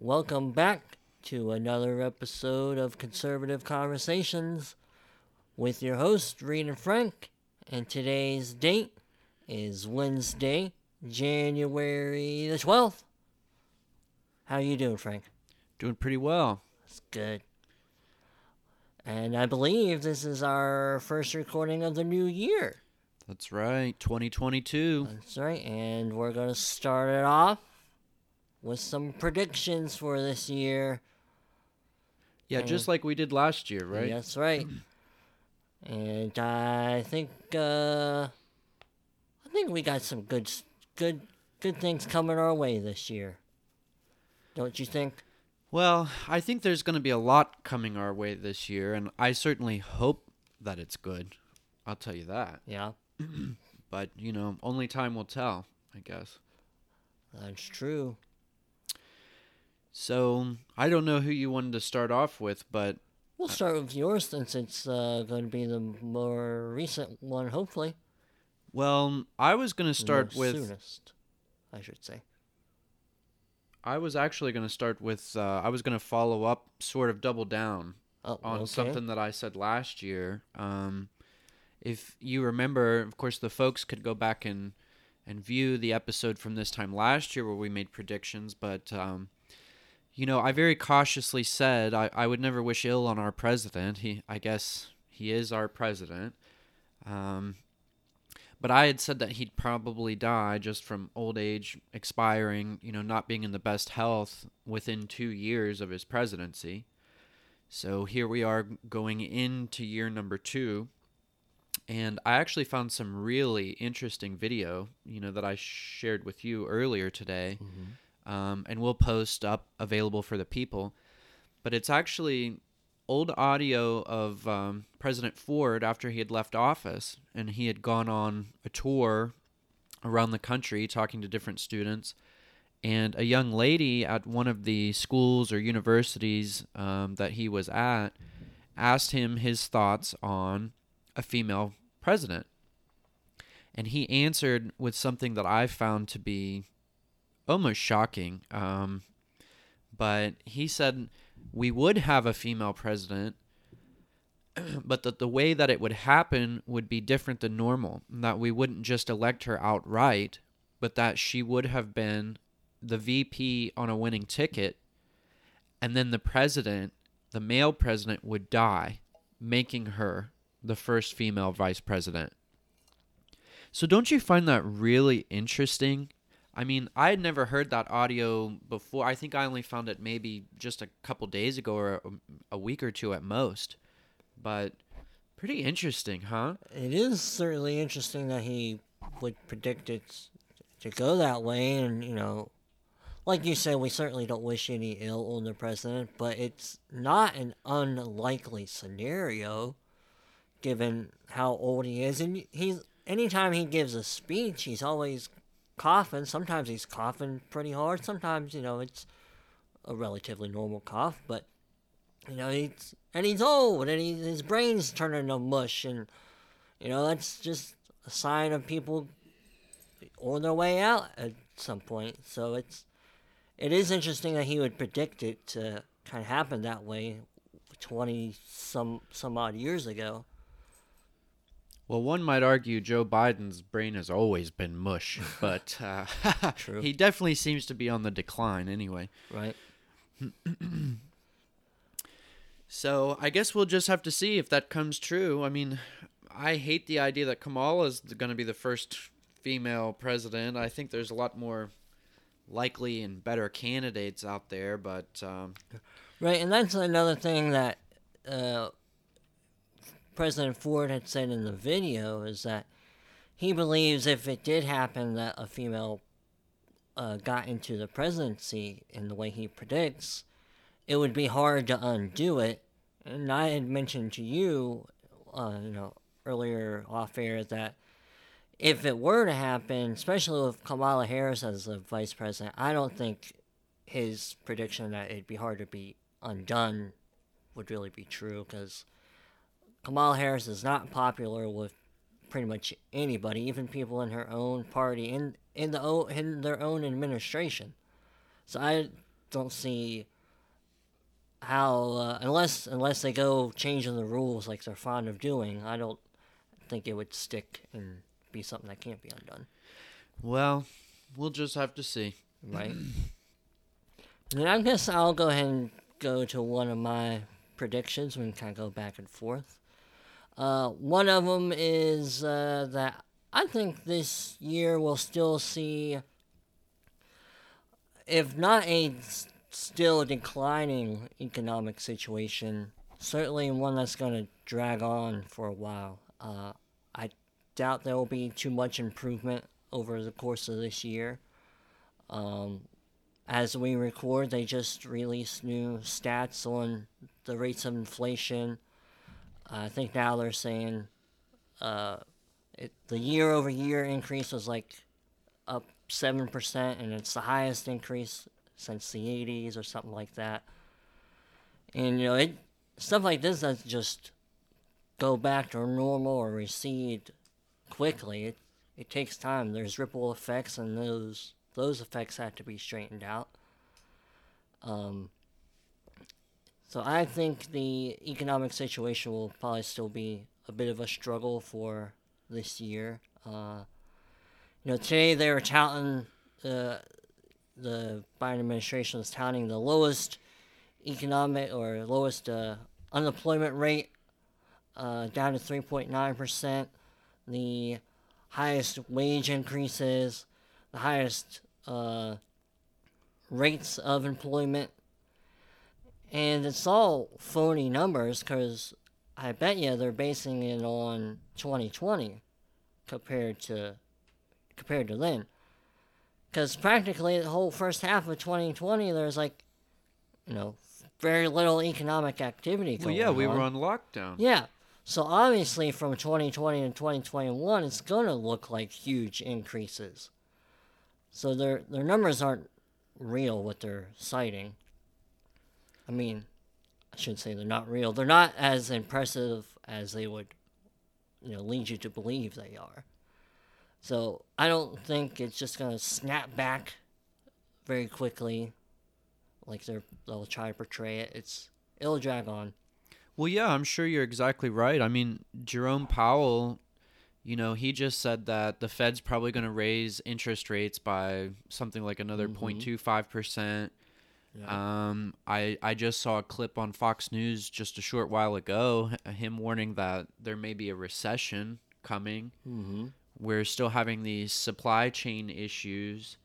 Welcome back to another episode of Conservative Conversations with your host, and Frank. And today's date is Wednesday, January the 12th. How are you doing, Frank? Doing pretty well. That's good. And I believe this is our first recording of the new year. That's right, 2022. That's right. And we're going to start it off with some predictions for this year. Yeah, just like we did last year, right? That's right. And I think uh, I think we got some good good good things coming our way this year. Don't you think? Well, I think there's going to be a lot coming our way this year, and I certainly hope that it's good. I'll tell you that. Yeah, But, you know, only time will tell, I guess. that's true. So, I don't know who you wanted to start off with, but We'll start with yours since it's uh, going to be the more recent one, hopefully. well, I was going to start with soonest, I should say. I was actually going to start with uh, I was going to follow up sort of double down Oh, on okay. something that I said last year. Um, if you remember, of course, the folks could go back and and view the episode from this time last year where we made predictions. But um, you know, I very cautiously said I, I would never wish ill on our president. He, I guess, he is our president. Um, but I had said that he'd probably die just from old age, expiring, you know, not being in the best health within two years of his presidency. So here we are going into year number two. And I actually found some really interesting video, you know, that I shared with you earlier today. Um, and we'll post up available for the people. But it's actually old audio of um, President Ford after he had left office and he had gone on a tour around the country talking to different students. And a young lady at one of the schools or universities um, that he was at asked him his thoughts on a female president. And he answered with something that I found to be almost shocking. Um, but he said we would have a female president, but that the way that it would happen would be different than normal. That we wouldn't just elect her outright, but that she would have been the VP on a winning ticket, and then the president, the male president, would die, making her the first female vice president. So, don't you find that really interesting? I mean, I had never heard that audio before. I think I only found it maybe just a couple days ago or a, week or two at most. But pretty interesting, huh? It is certainly interesting that he would predict it to go that way, and you know, like you said, we certainly don't wish any ill on the president, but it's not an unlikely scenario, given how old he is, and he's anytime he gives a speech, he's always coughing. Sometimes he's coughing pretty hard. Sometimes you know it's a relatively normal cough, but you know he's and he's old and he, his brain's turning to mush and you know that's just a sign of people on their way out at some point so it's it is interesting that he would predict it to kind of happen that way 20 some some odd years ago Well, one might argue Joe Biden's brain has always been mush, but uh, True. he definitely seems to be on the decline anyway. right So I guess we'll just have to see if that comes true. I mean, I hate the idea that Kamala is going to be the first female president. I think there's a lot more likely and better candidates out there, but um, Right, and that's another thing that uh, President Ford had said in the video is that he believes if it did happen that a female uh, got into the presidency in the way he predicts, it would be hard to undo it. And I had mentioned to you, uh, you know, earlier off air that if it were to happen, especially with Kamala Harris as the vice president, I don't think his prediction that it'd be hard to be undone would really be true because Kamala Harris is not popular with pretty much anybody, even people in her own party in in the in their own administration. So I don't see how uh, unless unless they go changing the rules like they're fond of doing. I don't think it would stick and be something that can't be undone. Well, we'll just have to see. Right. and I guess I'll go ahead and go to one of my predictions. We can kind of go back and forth. Uh, one of them is uh, that I think this year we'll still see, if not a still declining economic situation, certainly one that's going to drag on for a while. Uh, I doubt there will be too much improvement over the course of this year. Um, as we record, they just released new stats on the rates of inflation. I think now they're saying uh, it, the year over year increase was like up 7%, and it's the highest increase since the 80s or something like that. And, you know, it stuff like this doesn't just go back to normal or recede quickly. It, it takes time. There's ripple effects, and those those effects have to be straightened out. Um, so I think the economic situation will probably still be a bit of a struggle for this year. Uh, you know, today they were touting uh, the Biden administration was touting the lowest economic or lowest uh, unemployment rate uh, down to 3.9%, the highest wage increases, the highest uh, rates of employment. And it's all phony numbers because I bet you they're basing it on 2020 compared to compared to then. Because practically the whole first half of 2020, there's like, you know, very little economic activity Well, yeah, we on. were on lockdown. Yeah. So obviously from 2020 to 2021 it's going to look like huge increases. So their their numbers aren't real what they're citing. I mean, I shouldn't say they're not real. They're not as impressive as they would you know lead you to believe they are. So I don't think it's just going to snap back very quickly like they're they'll try to portray it. It's it'll drag on. Well, yeah, I'm sure you're exactly right. I mean, Jerome Powell, you know, he just said that the Fed's probably going to raise interest rates by something like another Mhm. 0.25%. Um, I I just saw a clip on Fox News just a short while ago, him warning that there may be a recession coming. mm-hmm. We're still having these supply chain issues.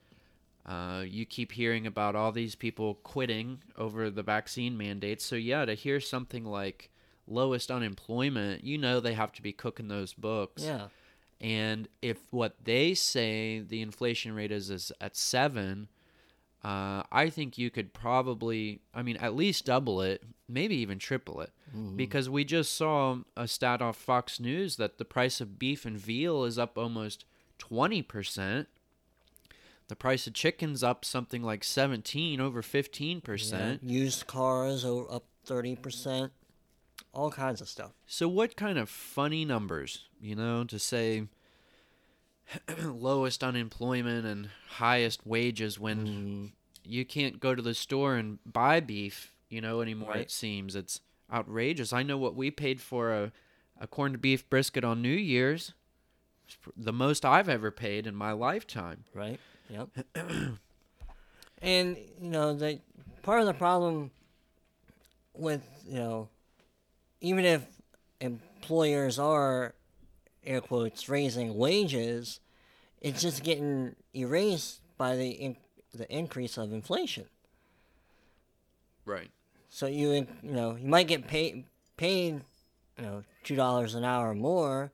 Uh, you keep hearing about all these people quitting over the vaccine mandates. So yeah, to hear something like lowest unemployment, you know they have to be cooking those books. Yeah. And if what they say the inflation rate is is at seven, uh, I think you could probably, I mean, at least double it, maybe even triple it, Mhm. because we just saw a stat off Fox News that the price of beef and veal is up almost twenty percent. The price of chicken's up something like seventeen, over fifteen percent. Yeah, Used cars are up thirty percent. All kinds of stuff. So what kind of funny numbers, you know, to say lowest unemployment and highest wages when Mm, you can't go to the store and buy beef, you know, anymore Right. it seems. It's outrageous. I know what we paid for a a corned beef brisket on New Year's. The most I've ever paid in my lifetime. right. Yep. and you know the part of the problem with you know even if employers are air quotes raising wages, it's just getting erased by the in, the increase of inflation. Right. So you you know you might get paid paid you know two dollars an hour more,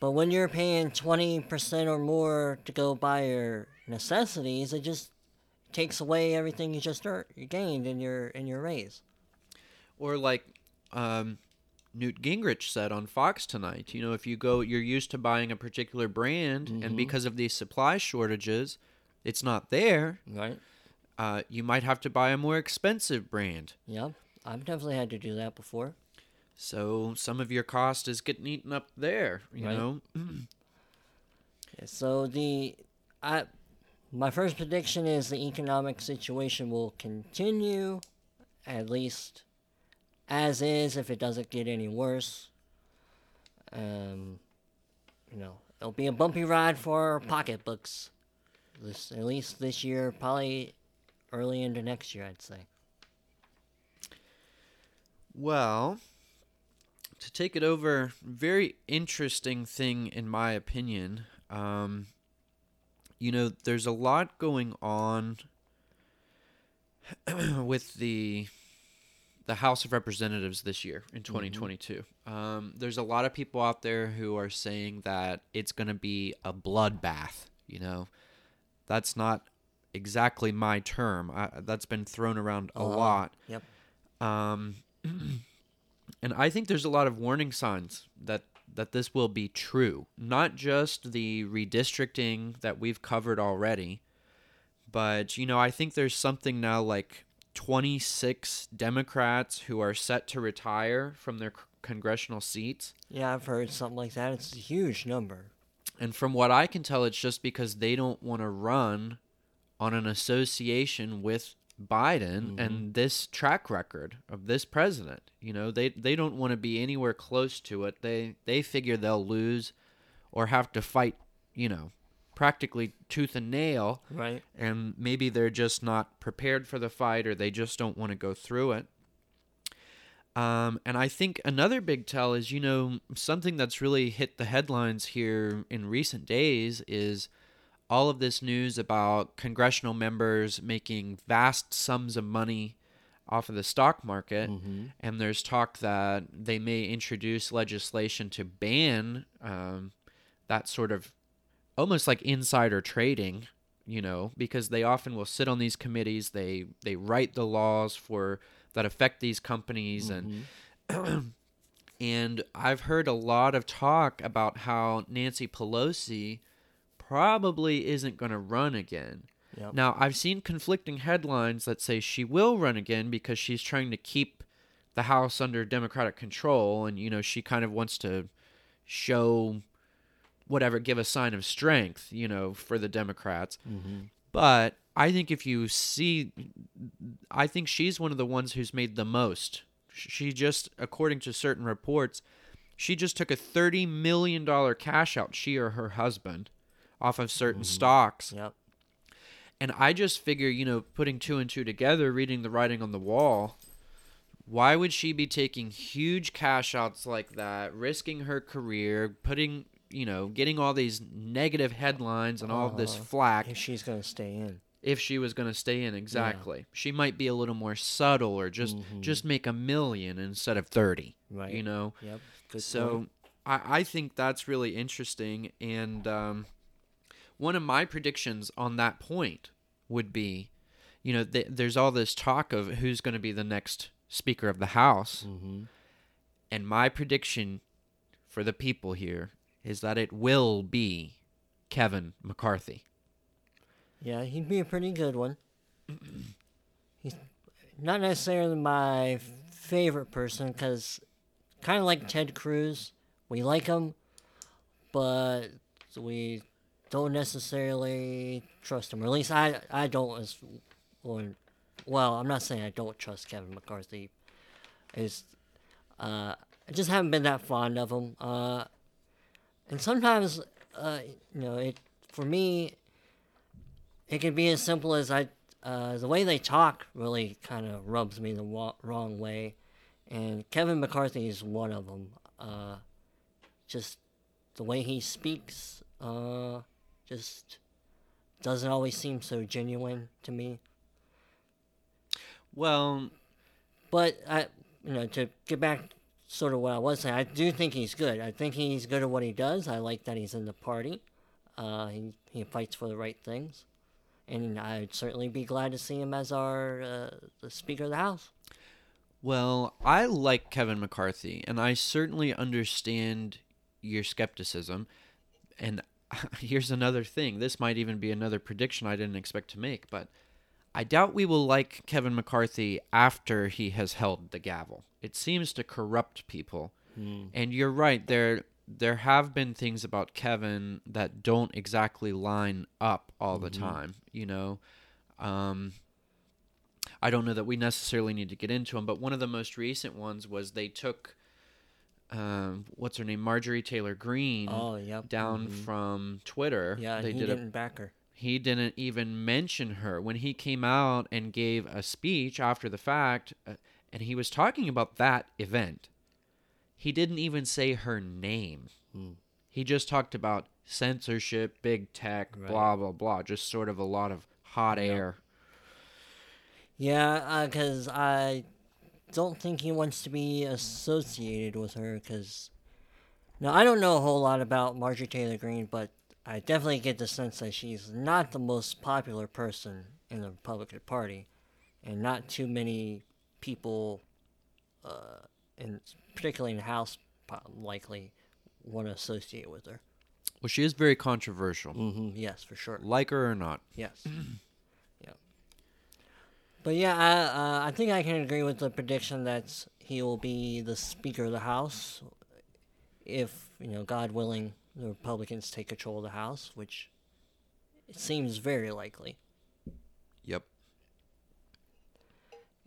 but when you're paying twenty percent or more to go buy your necessities, it just takes away everything you just earned, you gained in your in your raise. Or like um, Newt Gingrich said on Fox tonight, you know, if you go, you're used to buying a particular brand, and Mhm. because of these supply shortages, it's not there. Right. Uh, you might have to buy a more expensive brand. Yep. I've definitely had to do that before. So some of your cost is getting eaten up there, you Right. know. Yeah, So the I my first prediction is the economic situation will continue, at least as is, if it doesn't get any worse. Um, you know, it'll be a bumpy ride for pocketbooks. This at least this year, probably early into next year, I'd say. Well, to take it over, very interesting thing in my opinion. Um, you know, there's a lot going on with the the House of Representatives this year in 2022. Um, there's a lot of people out there who are saying that it's going to be a bloodbath. You know, that's not exactly my term. I, that's been thrown around a Uh, lot. Yep. Um, and I think there's a lot of warning signs that that this will be true. Not just the redistricting that we've covered already, but you know, I think there's something now like 26 Democrats who are set to retire from their congressional seats. Yeah, I've heard something like that. It's a huge number. And from what I can tell, it's just because they don't want to run on an association with Biden and mm-hmm. this track record of this president. You know, they they don't want to be anywhere close to it. They they figure they'll lose or have to fight, you know, practically tooth and nail Right. and maybe they're just not prepared for the fight or they just don't want to go through it. Um, and I think another big tell is, you know, something that's really hit the headlines here in recent days is all of this news about congressional members making vast sums of money off of the stock market. And there's talk that they may introduce legislation to ban um, that sort of almost like insider trading you know because they often will sit on these committees they they write the laws for that affect these companies and mm-hmm. and i've heard a lot of talk about how nancy pelosi probably isn't going to run again. Yep. now i've seen conflicting headlines that say she will run again because she's trying to keep the house under democratic control and you know she kind of wants to show whatever give a sign of strength you know for the democrats. Mm-hmm. But i think if you see i think she's one of the ones who's made the most. She just according to certain reports she just took a 30 million dollar cash out she or her husband off of certain stocks. Yep. and I just figure, you know, putting two and two together, reading the writing on the wall, why would she be taking huge cash outs like that, risking her career, putting, you know, getting all these negative headlines and all this Uh, flack? If she's gonna stay in. If she was going to stay in exactly. She might be a little more subtle or just just make a million instead of 30, Right. you know. Yep. Good So. I, I think that's really interesting. And um, one of my predictions on that point would be, you know, th- there's all this talk of who's going to be the next Speaker of the House. Mm-hmm. And my prediction for the people here is that it will be Kevin McCarthy. Yeah, he'd be a pretty good one. He's not necessarily my favorite person because, kind of like Ted Cruz, we like him, but we don't necessarily trust him. Or at least I, I don't. As well, I'm not saying I don't trust Kevin McCarthy. Is uh, I just haven't been that fond of him. Uh, and sometimes, uh, you know, it for me, it can be as simple as I, uh, the way they talk really kind of rubs me the wa- wrong way, and Kevin McCarthy is one of them. Uh, just the way he speaks, uh, just doesn't always seem so genuine to me. Well, But I, you know, to get back sort of what I was saying, I do think he's good. I think he's good at what he does. I like that he's in the party. Uh, he he fights for the right things, and I'd certainly be glad to see him as our uh, the Speaker of the House. Well, I like Kevin McCarthy, and I certainly understand your skepticism. And here's another thing this might even be another prediction I didn't expect to make, but I doubt we will like Kevin McCarthy after he has held the gavel. It seems to corrupt people. And you're right, there there have been things about Kevin that don't exactly line up all the time. You know, um, I don't know that we necessarily need to get into them, but one of the most recent ones was they took, um, what's her name, Marjorie Taylor Greene, Oh, yep. down mhm. from Twitter. Yeah, they he did didn't back her. he didn't even mention her when he came out and gave a speech after the fact uh, and he was talking about that event he didn't even say her name he just talked about censorship big tech Right. blah blah blah just sort of a lot of hot Yeah. air Yeah, because I don't think he wants to be associated with her. Because now I don't know a whole lot about Marjorie Taylor Greene, but I definitely get the sense that she's not the most popular person in the Republican Party, and not too many people, uh, in particularly in the House, likely want to associate with her. well she is very controversial hmm Yes, for sure. like her or not Yes. yeah. But yeah, I uh, I think I can agree with the prediction that he will be the Speaker of the House, if you know, God willing, the Republicans take control of the House, which it seems very likely. yep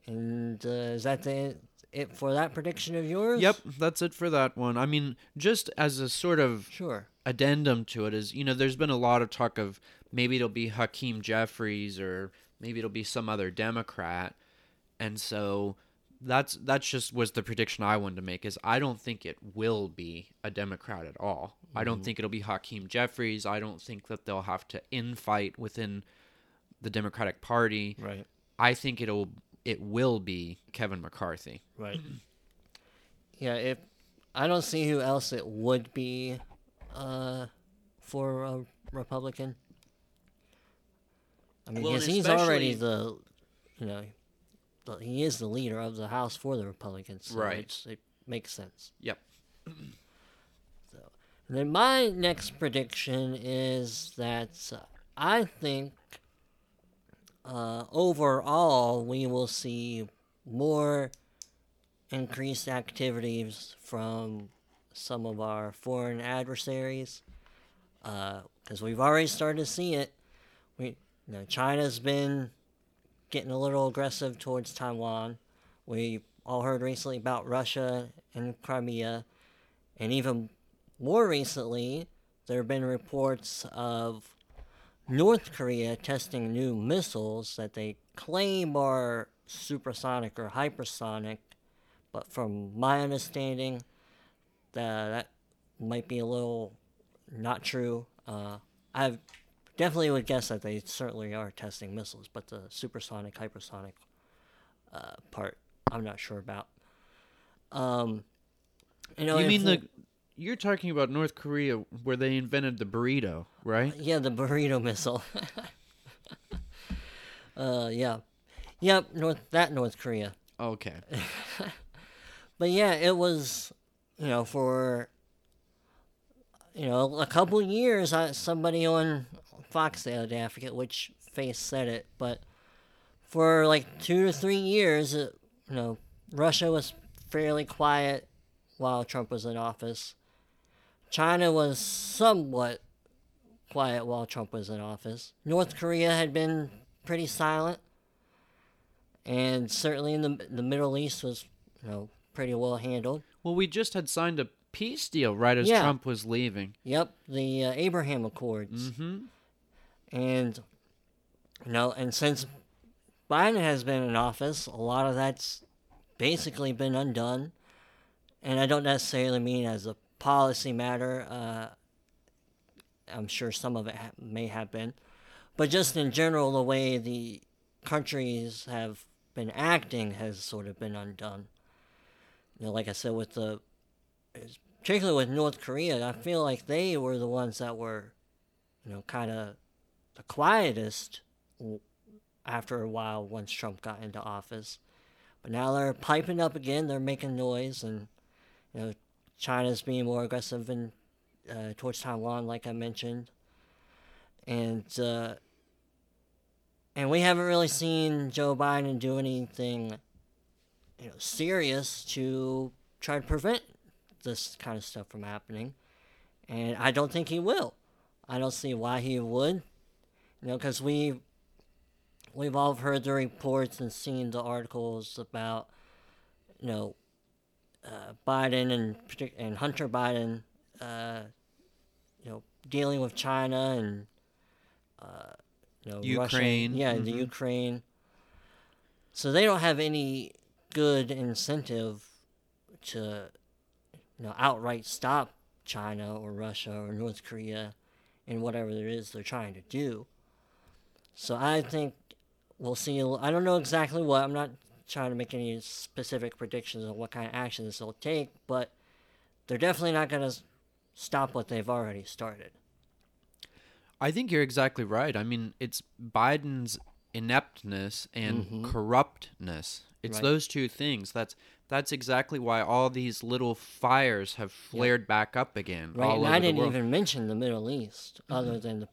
And uh, is that the it for that prediction of yours? yep that's it for that one i mean just as a sort of Sure. addendum to it is you know there's been a lot of talk of maybe it'll be Hakeem Jeffries or maybe it'll be some other Democrat and so that's that's just was the prediction I wanted to make is I don't think it will be a Democrat at all. I don't mm-hmm. think it'll be Hakeem Jeffries. I don't think that they'll have to infight within the Democratic Party. Right. I think it'll it will be Kevin McCarthy. Right. yeah, if I don't see who else it would be uh, for a Republican. I mean, Well, because he's already the, you know, the, he is the leader of the House for the Republicans. So Right. it's- It makes sense. Yep. And then my next prediction is that uh, I think uh, overall we will see more increased activities from some of our foreign adversaries because we've already started to see it. We, you know, China's been getting a little aggressive towards Taiwan. We all heard recently about Russia and Crimea, and even more recently, there have been reports of North Korea testing new missiles that they claim are supersonic or hypersonic, but from my understanding, that that might be a little not true. Uh, I definitely would guess that they certainly are testing missiles, but the supersonic, hypersonic uh, part, I'm not sure about. Um, you know, you mean the you're talking about North Korea where they invented the burrito, right? Yeah, the burrito missile. uh, yeah, yep, North that North Korea. Okay. But yeah, it was, you know, for you know a couple years. I, somebody on Fox the other day, I forget which face said it, but for like two to three years, it, you know, Russia was fairly quiet while Trump was in office. China was somewhat quiet while Trump was in office. North Korea had been pretty silent, and certainly in the the Middle East was, you know, pretty well handled. Well, we just had signed a peace deal right as Yeah. Trump was leaving. Yep, the uh, Abraham Accords, Mm-hmm. and you know, and since Biden has been in office, a lot of that's basically been undone. And I don't necessarily mean as a policy matter. Uh, I'm sure some of it ha- may have been, but just in general, the way the countries have been acting has sort of been undone. You know, like I said, with the particularly with North Korea, I feel like they were the ones that were, you know, kind of the quietest after a while once Trump got into office. But now they're piping up again. They're making noise, and you know, China's being more aggressive in uh, towards Taiwan, like I mentioned, and uh, and we haven't really seen Joe Biden do anything, you know, serious to try to prevent this kind of stuff from happening. and I don't think he will. I don't see why he would. You know, because we we've all heard the reports and seen the articles about you know uh, Biden and and Hunter Biden, uh, you know, dealing with China and uh, you know Russia- Ukraine, yeah, the mhm. Ukraine. So they don't have any good incentive to, you know, outright stop China or Russia or North Korea and whatever it is they're trying to do. So I think we'll see. I don't know exactly what. I'm not trying to make any specific predictions on what kind of actions they'll take, but they're definitely not going to stop what they've already started. I think you're exactly right. I mean, it's Biden's ineptness and Mhm. corruptness. It's Right. those two things. That's that's exactly why all these little fires have flared back up again Right, and I didn't. Mm-hmm. even mention the Middle East, other than the,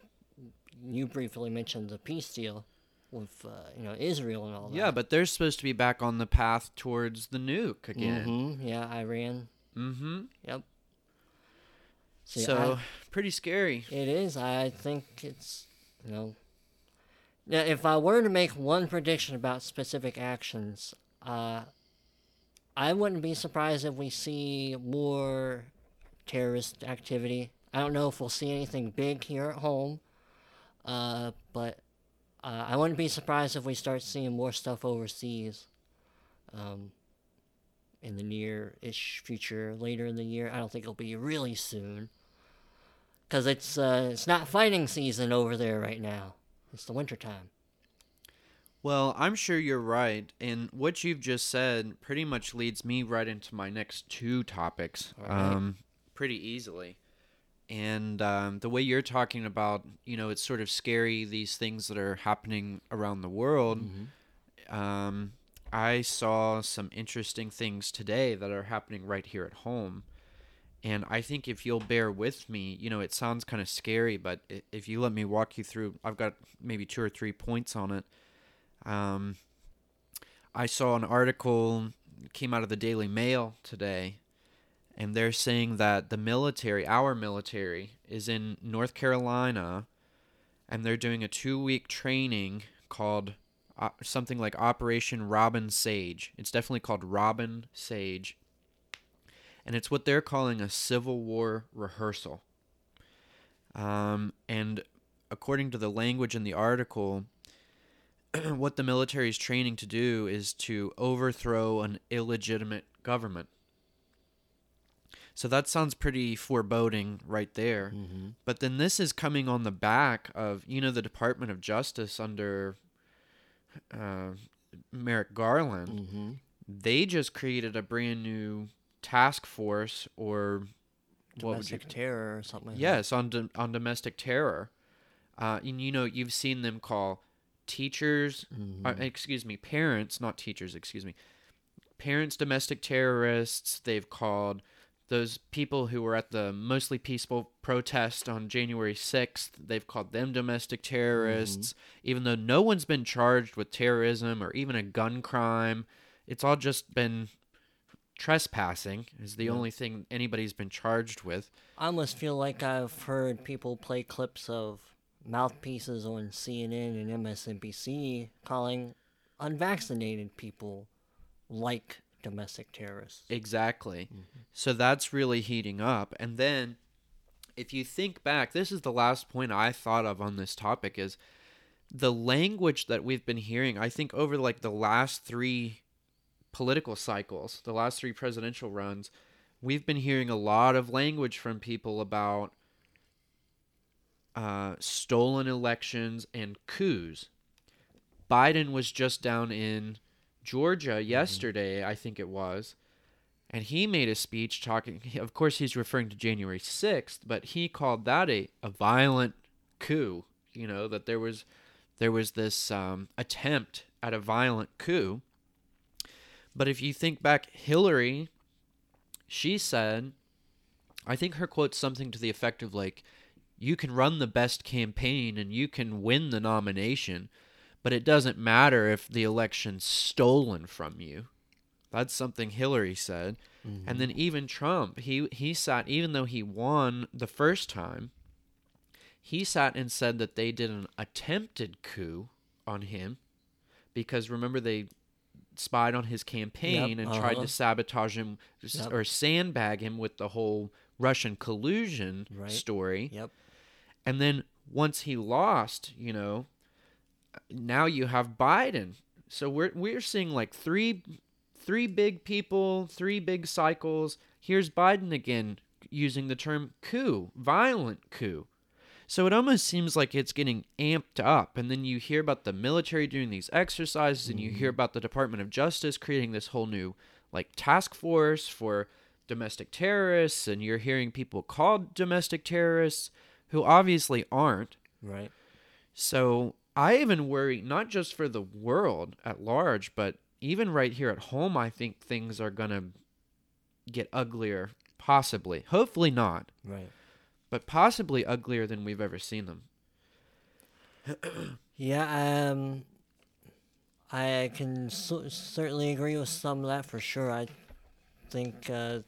you briefly mentioned the peace deal with uh, you know Israel and all that. Yeah, but they're supposed to be back on the path towards the nuke again. hmm yeah, Iran. Mm-hmm. Yep. See, so I- pretty scary. It is. I think it's you know. Now, if I were to make one prediction about specific actions, uh, I wouldn't be surprised if we see more terrorist activity. I don't know if we'll see anything big here at home, uh, but uh, I wouldn't be surprised if we start seeing more stuff overseas. Um, in the near-ish future, later in the year. I don't think it'll be really soon because it's uh, it's not fighting season over there right now. It's the winter time. Well, I'm sure you're right, and what you've just said pretty much leads me right into my next two topics, right. um, pretty easily. And um, the way you're talking about, you know, it's sort of scary these things that are happening around the world. Um, I saw some interesting things today that are happening right here at home. And I think if you'll bear with me, you know, it sounds kind of scary, but if you let me walk you through, I've got maybe two or three points on it. Um, I saw an article came out of the Daily Mail today, and they're saying that the military, our military, is in North Carolina, and they're doing a two-week training called uh, something like Operation Robin Sage. It's definitely called Robin Sage, and it's what they're calling a Civil War rehearsal. Um, and according to the language in the article, what the military is training to do is to overthrow an illegitimate government. So that sounds pretty foreboding right there. Mm-hmm. But then this is coming on the back of, you know, the Department of Justice under uh, Merrick Garland. Mm-hmm. They just created a brand new task force or what would you Domestic terror or something. Like Yes, on dom- on domestic terror. Uh, and you know, you've seen them call teachers, that. uh, Mhm. excuse me, parents, not teachers, excuse me, parents domestic terrorists. They've called those people who were at the mostly peaceful protest on January 6th, they've called them domestic terrorists, mm-hmm. even though no one's been charged with terrorism or even a gun crime. It's all just been trespassing, is the Yeah. only thing anybody's been charged with. I almost feel like I've heard people play clips of mouthpieces on CNN and MSNBC calling unvaccinated people like domestic terrorists. Exactly. Mm-hmm. So that's really heating up. And then if you think back, this is the last point I thought of on this topic is the language that we've been hearing, I think over like the last 3 political cycles, the last 3 presidential runs, we've been hearing a lot of language from people about uh, stolen elections and coups. Biden was just down in Georgia yesterday, I think it was, and he made a speech talking. Of course, he's referring to January 6th, but he called that a, a violent coup. You know, that there was there was this um, attempt at a violent coup. But if you think back, Hillary, she said, I think her quote's something to the effect of like, you can run the best campaign and you can win the nomination, but it doesn't matter if the election's stolen from you. That's something Hillary said. Mm-hmm. And then even Trump, he he sat even though he won the first time, he sat and said that they did an attempted coup on him because remember they spied on his campaign Yep, and tried uh-huh. to sabotage him Yep. or sandbag him with the whole Russian collusion Right. story. Yep. And then once he lost, you know, now you have Biden. So we're we're seeing like three three big people, three big cycles. Here's Biden again using the term coup, violent coup. So it almost seems like it's getting amped up. And then you hear about the military doing these exercises and you hear mm-hmm. about the Department of Justice creating this whole new like task force for domestic terrorists and you're hearing people called domestic terrorists who obviously aren't. Right. So I even worry not just for the world at large, but even right here at home, I think things are going to get uglier, possibly. Hopefully not, Right. but possibly uglier than we've ever seen them. Yeah, um, I can cer- certainly agree with some of that for sure. I think uh,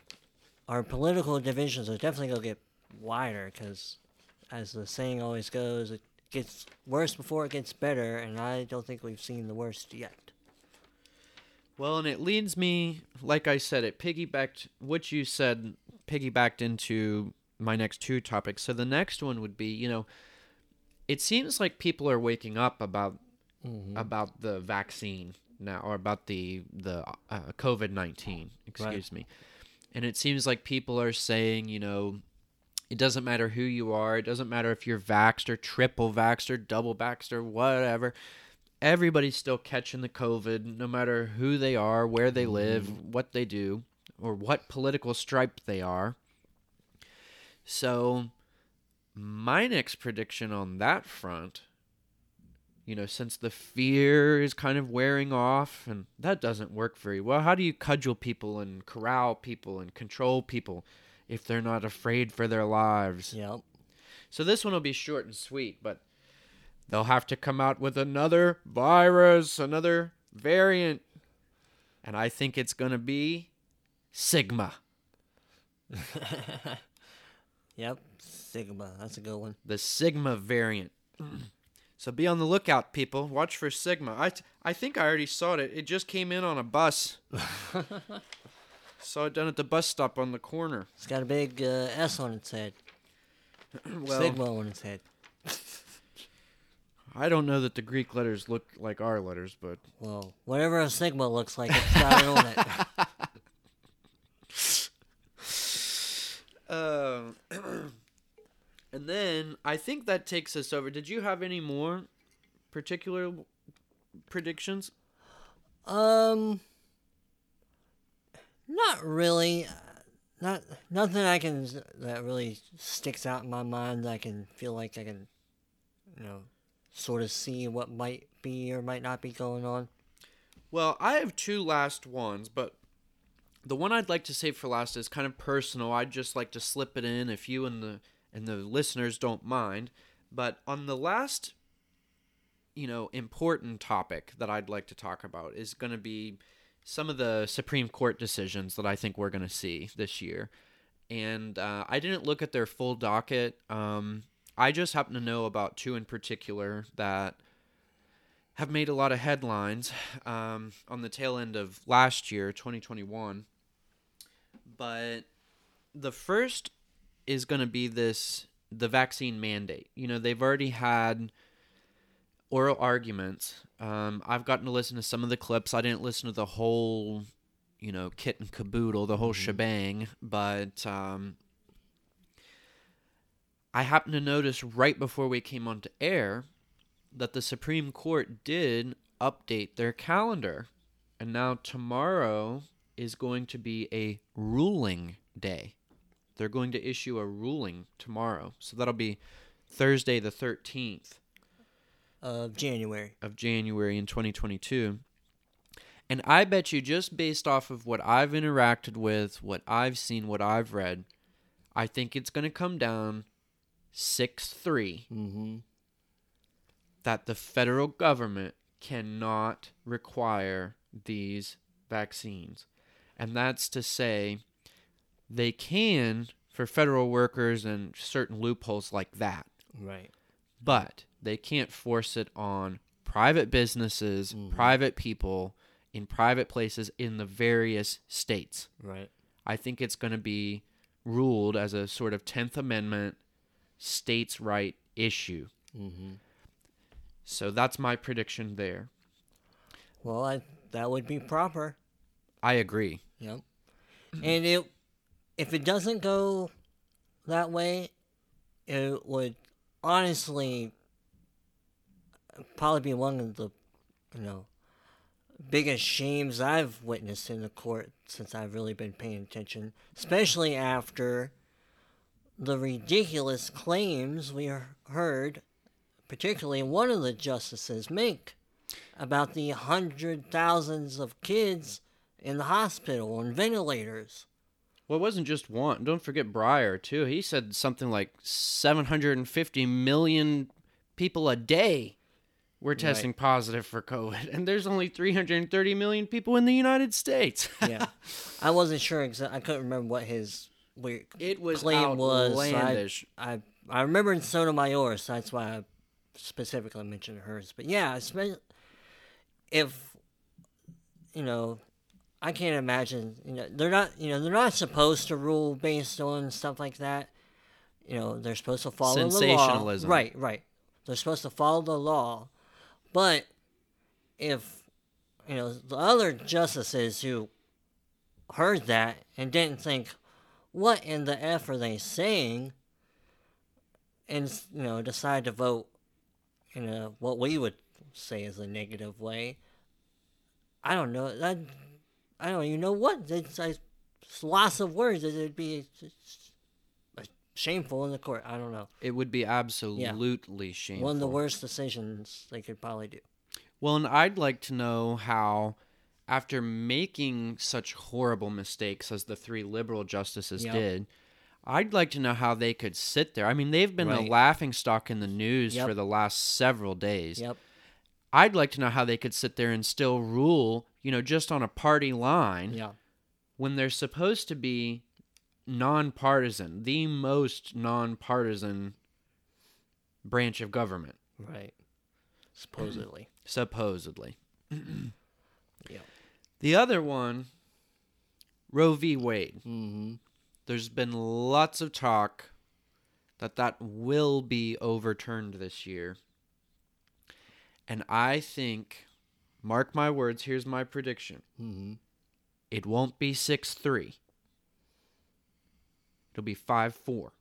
our political divisions are definitely going to get wider because, as the saying always goes, it gets worse before it gets better, and I don't think we've seen the worst yet. Well, and it leads me, like I said, it piggybacked what you said, piggybacked into my next two topics. So the next one would be, you know, it seems like people are waking up about about the vaccine now, or about the the uh, COVID nineteen. Excuse me. And it seems like people are saying, you know, it doesn't matter who you are. It doesn't matter if you're vaxxed or triple vaxxed or double vaxxed or whatever. Everybody's still catching the COVID, no matter who they are, where they live, mm-hmm. what they do, or what political stripe they are. So, my next prediction on that front, you know, since the fear is kind of wearing off, and that doesn't work very well, how do you cudgel people and corral people and control people if they're not afraid for their lives? Yep. So this one will be short and sweet, but they'll have to come out with another virus, another variant. And I think it's going to be Sigma, Yep. Sigma. That's a good one. the Sigma variant. so be on the lookout, people. Watch for Sigma. I, t- I think I already saw it. It just came in on a bus. saw it down at the bus stop on the corner. It's got a big uh, S on its head. Well, Sigma on its head. I don't know that the Greek letters look like our letters, but Well, whatever a Sigma looks like, it's got it on it. Um, and then I think that takes us over. Did you have any more particular predictions? Um, not really. Uh, Not nothing I can that really sticks out in my mind. I can feel like I can, you know, sort of see what might be or might not be going on. Well, I have two last ones, but the one I'd like to save for last is kind of personal. I'd just like to slip it in if you and the and the listeners don't mind. But on the last you know, important topic that I'd like to talk about is going to be some of the Supreme Court decisions that I think we're going to see this year. And uh, I didn't look at their full docket. Um, I just happen to know about two in particular that have made a lot of headlines um, on the tail end of last year, 2021. But the first is going to be this the vaccine mandate. You know, they've already had oral arguments. Um, I've gotten to listen to some of the clips. I didn't listen to the whole, you know, kit and caboodle, the whole shebang, but um, I happened to notice right before we came on to air that the Supreme Court did update their calendar. And now tomorrow is going to be a ruling day. They're going to issue a ruling tomorrow. So that'll be Thursday the 13th Of January. of January in 2022. And I bet you, just based off of what I've interacted with, what I've seen, what I've read, I think it's going to come down 6 3 Mm-hmm. that the federal government cannot require these vaccines. And that's to say, they can for federal workers and certain loopholes like that, Right. but they can't force it on private businesses, private people in private places in the various states. Right. I think it's going to be ruled as a sort of 10th Amendment states' right issue. Mm-hmm. So that's my prediction there. Well, I, that would be proper. I agree. Yep. And it, if it doesn't go that way, it would honestly probably be one of the, you know, biggest shames I've witnessed in the court since I've really been paying attention, especially after the ridiculous claims we heard, particularly one of the justices make about the hundred thousands of kids in the hospital on ventilators. Well, it wasn't just one. Don't forget Breyer, too. He said something like 750 million people a day were testing positive for COVID, and there's only 330 million people in the United States. Yeah, I wasn't sure exactly. I couldn't remember what his weird It was claim was. so. I, I I remember in Sotomayor, so that's why I specifically mentioned hers. But yeah, if you know, I can't imagine. You know, they're not. You know, they're not supposed to rule based on stuff like that. You know, they're supposed to follow the law. Sensationalism. Right, right. They're supposed to follow the law, but if you know the other justices who heard that and didn't think, what in the f are they saying? And you know, decide to vote in a what we would say is a negative way. I don't know. That I don't even know what. It's, it's lots of words. It'd be shameful in the court. I don't know. It would be absolutely shameful. One of the worst decisions they could probably do. Well, and I'd like to know how, after making such horrible mistakes as the three liberal justices Yep. did, I'd like to know how they could sit there. I mean, they've been Right. a laughing stock in the news Yep. for the last several days. Yep. I'd like to know how they could sit there and still rule, you know, just on a party line Yeah. when they're supposed to be nonpartisan, the most nonpartisan branch of government, Right. Supposedly. supposedly. Yeah. The other one, Roe v. Wade. Mm-hmm. There's been lots of talk that that will be overturned this year. And I think, mark my words, here's my prediction. Mm-hmm. It won't be 6 3. It'll be 5 4.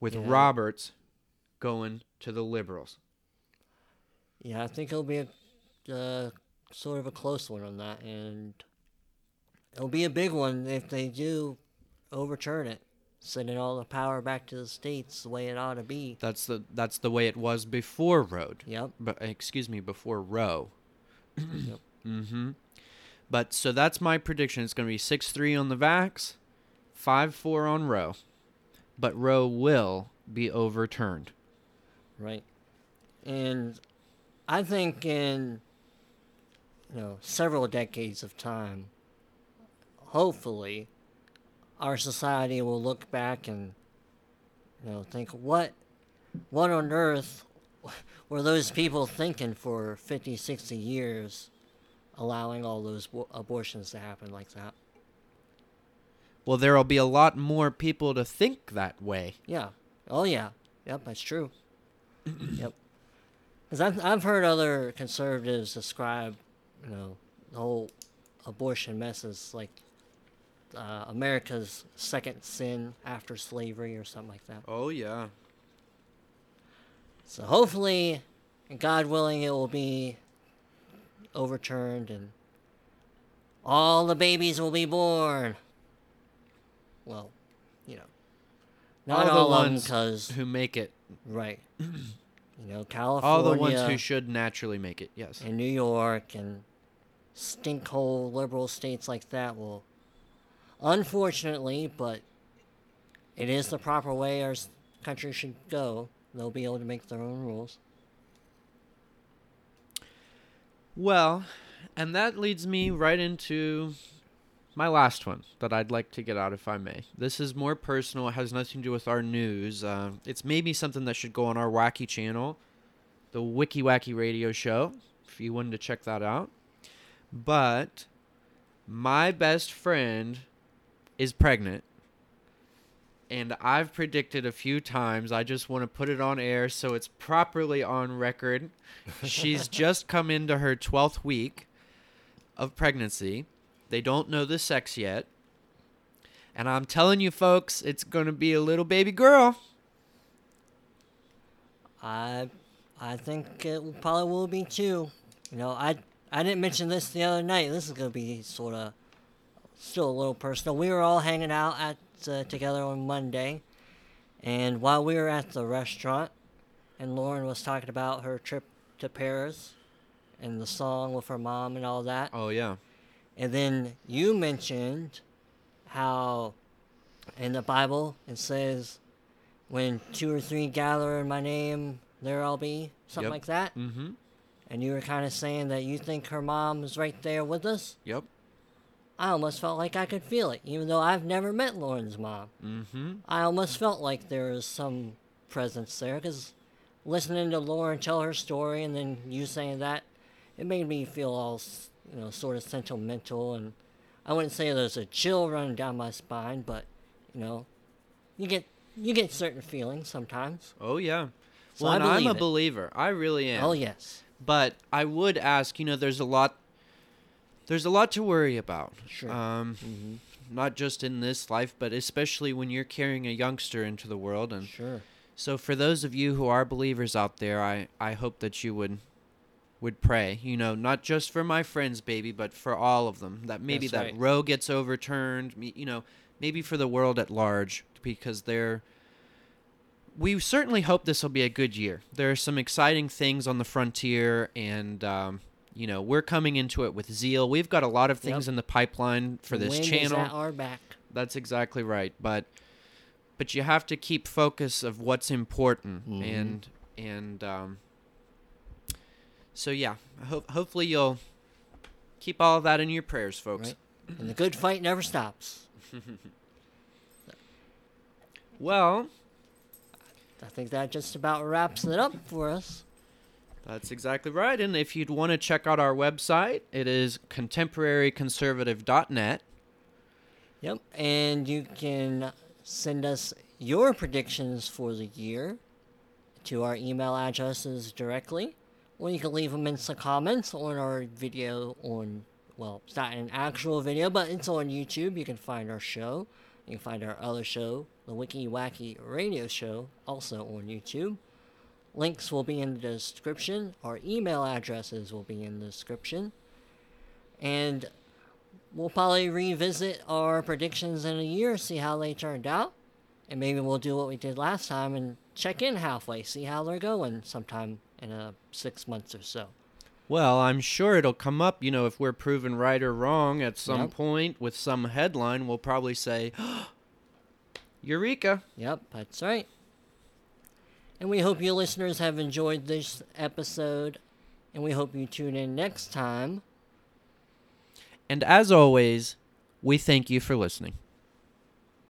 With Yeah. Roberts going to the Liberals. Yeah, I think it'll be a uh, sort of a close one on that, and it'll be a big one if they do overturn it, sending all the power back to the states the way it ought to be. That's the that's the way it was before Road. Yep. But excuse me, before Roe. Yep. Mm-hmm. But so that's my prediction. It's going to be six three on the Vax, five four on Roe, but Roe will be overturned. Right. And I think in you know several decades of time, hopefully, our society will look back and you know think what what on earth were those people thinking for 50 60 years allowing all those abortions to happen like that Well, there will be a lot more people to think that way. Yeah. Oh yeah. Yep, that's true. yep. Because I've I've heard other conservatives describe, you know, the whole abortion mess as like uh, America's second sin after slavery or something like that. Oh yeah. So hopefully, God willing, it will be overturned and all the babies will be born. Well, you know, not All all, the ones because Who make it? Right. You know, California All the ones who should naturally make it. Yes. and New York and stinkhole liberal states like that will, unfortunately, but it is the proper way our country should go. They'll be able to make their own rules. Well, And that leads me right into my last one that I'd like to get out, if I may. This is more personal. It has nothing to do with our news. Uh, it's maybe something that should go on our wacky channel, the Wiki Wacky Radio Show, if you wanted to check that out. But my best friend is pregnant. And I've predicted a few times. I just want to put it on air so it's properly on record. She's just come into her 12th week of pregnancy. They don't know the sex yet. And I'm telling you, folks, it's going to be a little baby girl. I I think it probably will be too. You know, I I didn't mention this the other night. This is gonna be sort of still a little personal. We were all hanging out at uh, together on Monday, and while we were at the restaurant, and Lauren was talking about her trip to Paris, and the song with her mom and all that. Oh, yeah. And then you mentioned how in the Bible it says, when two or three gather in my name, there I'll be. Something Yep. like that. Mm hmm. And you were kind of saying that you think her mom is right there with us. Yep. I almost felt like I could feel it, even though I've never met Lauren's mom. Mm hmm. I almost felt like there was some presence there because listening to Lauren tell her story and then you saying that, it made me feel all, you know, sort of sentimental. And I wouldn't say there's a chill running down my spine, but, you know, you get you get certain feelings sometimes. Oh, yeah. So well, I I'm a it. believer. I really am. Oh yes, But I would ask, you know, there's a lot there's a lot to worry about. Sure. Um hmm not just in this life, but especially when you're carrying a youngster into the world and sure. so for those of you who are believers out there, I I hope that you would would pray, you know, not just for my friends baby, but for all of them. That maybe That's that right. Roe gets overturned, you know, maybe for the world at large because they're we certainly hope this will be a good year. There are some exciting things on the frontier, and um, you know we're coming into it with zeal. We've got a lot of things Yep. in the pipeline for this wind is channel. at our back. That's exactly right. But but you have to keep focus of what's important, Mhm. and and um, so yeah. I hope hopefully you'll keep all of that in your prayers, folks. Right. And the good fight never stops. Well, I think that just about wraps it up for us. That's exactly right. And if you'd want to check out our website, it is contemporaryconservative.net. Yep. And you can send us your predictions for the year to our email addresses directly, or you can leave them in the comments on our video on, well, it's not an actual video, but it's on YouTube. You can find our show. You can find our other show, the Wiki Wacky Radio Show, also on YouTube. Links will be in the description. Our email addresses will be in the description. And we'll probably revisit our predictions in a year, see how they turned out. And maybe we'll do what we did last time and check in halfway, see how they're going sometime in a six months or so. Well, I'm sure it'll come up, you know, if we're proven right or wrong at some Yep. point with some headline, we'll probably say, Eureka! Yep, that's right. And we hope you listeners have enjoyed this episode, and we hope you tune in next time. And as always, we thank you for listening.